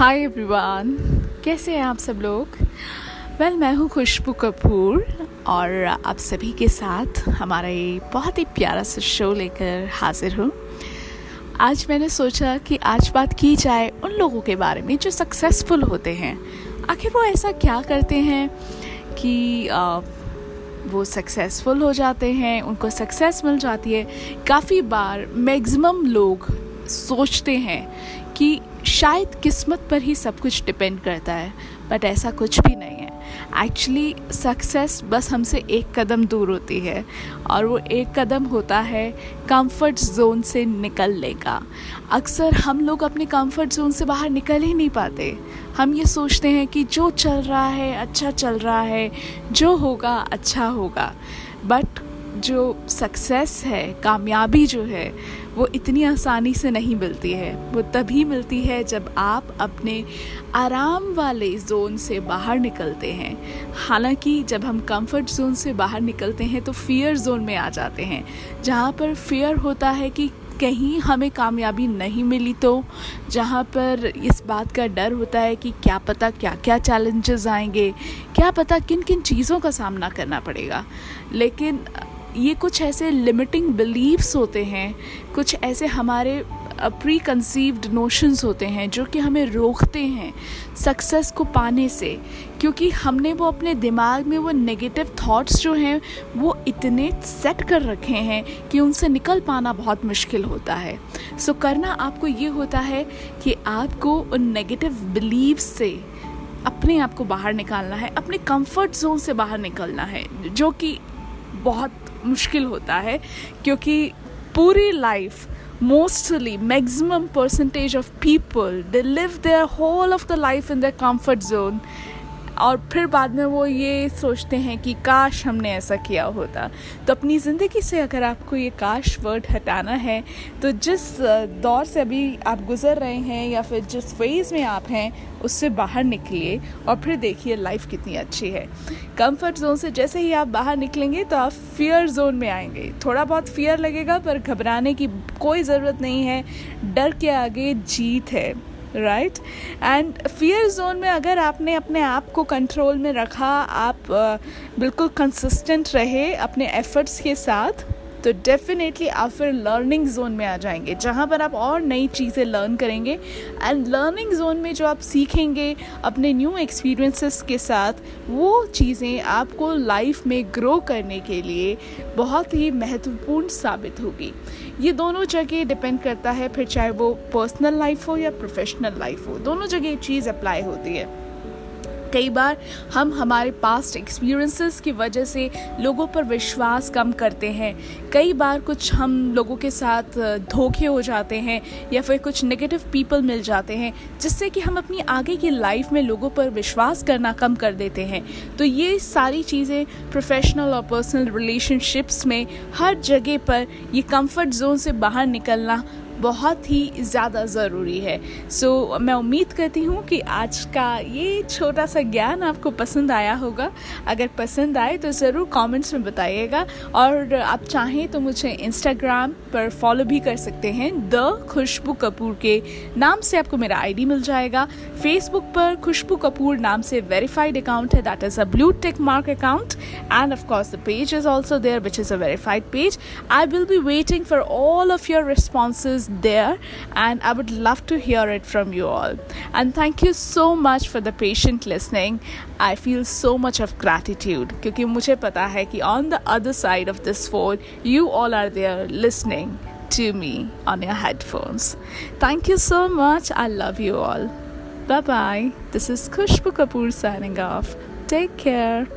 Hi everyone कैसे हैं आप सब लोग? वेल well, मैं हूँ खुशबू कपूर और आप सभी के साथ हमारा ये बहुत ही प्यारा सा शो लेकर हाजिर हूँ। आज मैंने सोचा कि आज बात की जाए उन लोगों के बारे में जो सक्सेसफुल होते हैं। आखिर वो ऐसा क्या करते हैं कि आ, वो सक्सेसफुल हो जाते हैं उनको सक्सेस मिल जाती है। काफ़ी बार मैक्सिमम लोग सोचते हैं कि शायद किस्मत पर ही सब कुछ डिपेंड करता है बट ऐसा कुछ भी नहीं है। एक्चुअली सक्सेस बस हमसे एक कदम दूर होती है, और वो एक कदम होता है कंफर्ट जोन से निकलने का। अक्सर हम लोग अपने कंफर्ट जोन से बाहर निकल ही नहीं पाते। हम ये सोचते हैं कि जो चल रहा है अच्छा चल रहा है, जो होगा अच्छा होगा। बट जो सक्सेस है, कामयाबी जो है, वो इतनी आसानी से नहीं मिलती है। वो तभी मिलती है जब आप अपने आराम वाले जोन से बाहर निकलते हैं। हालाँकि जब हम कंफर्ट जोन से बाहर निकलते हैं तो फियर जोन में आ जाते हैं। जहाँ पर फियर होता है कि कहीं हमें कामयाबी नहीं मिली तो जहाँ पर इस बात का डर होता है कि क्या पता क्या क्या चैलेंजेस आएँगे, क्या पता किन किन चीज़ों का सामना करना पड़ेगा। लेकिन ये कुछ ऐसे लिमिटिंग बिलीव्स होते हैं कुछ ऐसे हमारे प्री कंसीव्ड नोशंस होते हैं जो कि हमें रोकते हैं सक्सेस को पाने से क्योंकि हमने वो अपने दिमाग में वो नेगेटिव थॉट्स जो हैं वो इतने सेट कर रखे हैं कि उनसे निकल पाना बहुत मुश्किल होता है। सो so, करना आपको ये होता है कि आपको उन नेगेटिव बिलीव्स से अपने आप को बाहर निकालना है अपने कंफर्ट जोन से बाहर निकलना है जो कि बहुत मुश्किल होता है, क्योंकि पूरी life mostly maximum percentage of people they live their whole of the life in the comfort zone और फिर बाद में वो ये सोचते हैं कि काश हमने ऐसा किया होता। तो अपनी ज़िंदगी से अगर आपको ये काश वर्ड हटाना है तो जिस दौर से अभी आप गुज़र रहे हैं या फिर जिस फ़ेज़ में आप हैं, उससे बाहर निकलिए और फिर देखिए लाइफ कितनी अच्छी है। कंफर्ट जोन से जैसे ही आप बाहर निकलेंगे तो आप फियर जोन में आएँगे। थोड़ा बहुत फियर लगेगा, पर घबराने की कोई ज़रूरत नहीं है। डर के आगे जीत है। राइट एंड फियर जोन में अगर आपने अपने आप को कंट्रोल में रखा आप uh, बिल्कुल कंसिस्टेंट रहे अपने एफर्ट्स के साथ तो डेफिनेटली आप फिर लर्निंग जोन में आ जाएँगे, जहाँ पर आप और नई चीज़ें लर्न करेंगे। एंड लर्निंग जोन में जो आप सीखेंगे अपने न्यू एक्सपीरियंसेस के साथ, वो चीज़ें आपको लाइफ में ग्रो करने के लिए बहुत ही महत्वपूर्ण साबित होगी। ये दोनों जगह डिपेंड करता है, फिर चाहे वो पर्सनल लाइफ हो या प्रोफेशनल लाइफ हो, दोनों जगह ये चीज़ अप्लाई होती है। कई बार हम हमारे पास्ट एक्सपीरियंसेस की वजह से लोगों पर विश्वास कम करते हैं। कई बार कुछ हम लोगों के साथ धोखे हो जाते हैं या फिर कुछ नेगेटिव पीपल मिल जाते हैं, जिससे कि हम अपनी आगे की लाइफ में लोगों पर विश्वास करना कम कर देते हैं। तो ये सारी चीज़ें प्रोफेशनल और पर्सनल रिलेशनशिप्स में हर जगह पर ये कंफर्ट जोन से बाहर निकलना बहुत ही ज़्यादा ज़रूरी है। सो so, मैं उम्मीद करती हूँ कि आज का ये छोटा सा ज्ञान आपको पसंद आया होगा। अगर पसंद आए तो ज़रूर कमेंट्स में बताइएगा। और आप चाहें तो मुझे इंस्टाग्राम पर फॉलो भी कर सकते हैं। द खुशबू कपूर के नाम से आपको मेरा आईडी मिल जाएगा। फेसबुक पर खुशबू कपूर नाम से वेरीफाइड अकाउंट है। That is a blue tick mark account and of course the page is also there which is a verified page I will be waiting for all of your responses there and I would love to hear it from you all. And thank you so much for the patient listening. I feel so much of gratitude क्योंकि मुझे पता है कि on the other side of this phone you all are there listening to me on your headphones. Thank you so much. I love you all. Bye bye. This is Kushbu Kapoor signing off. Take care.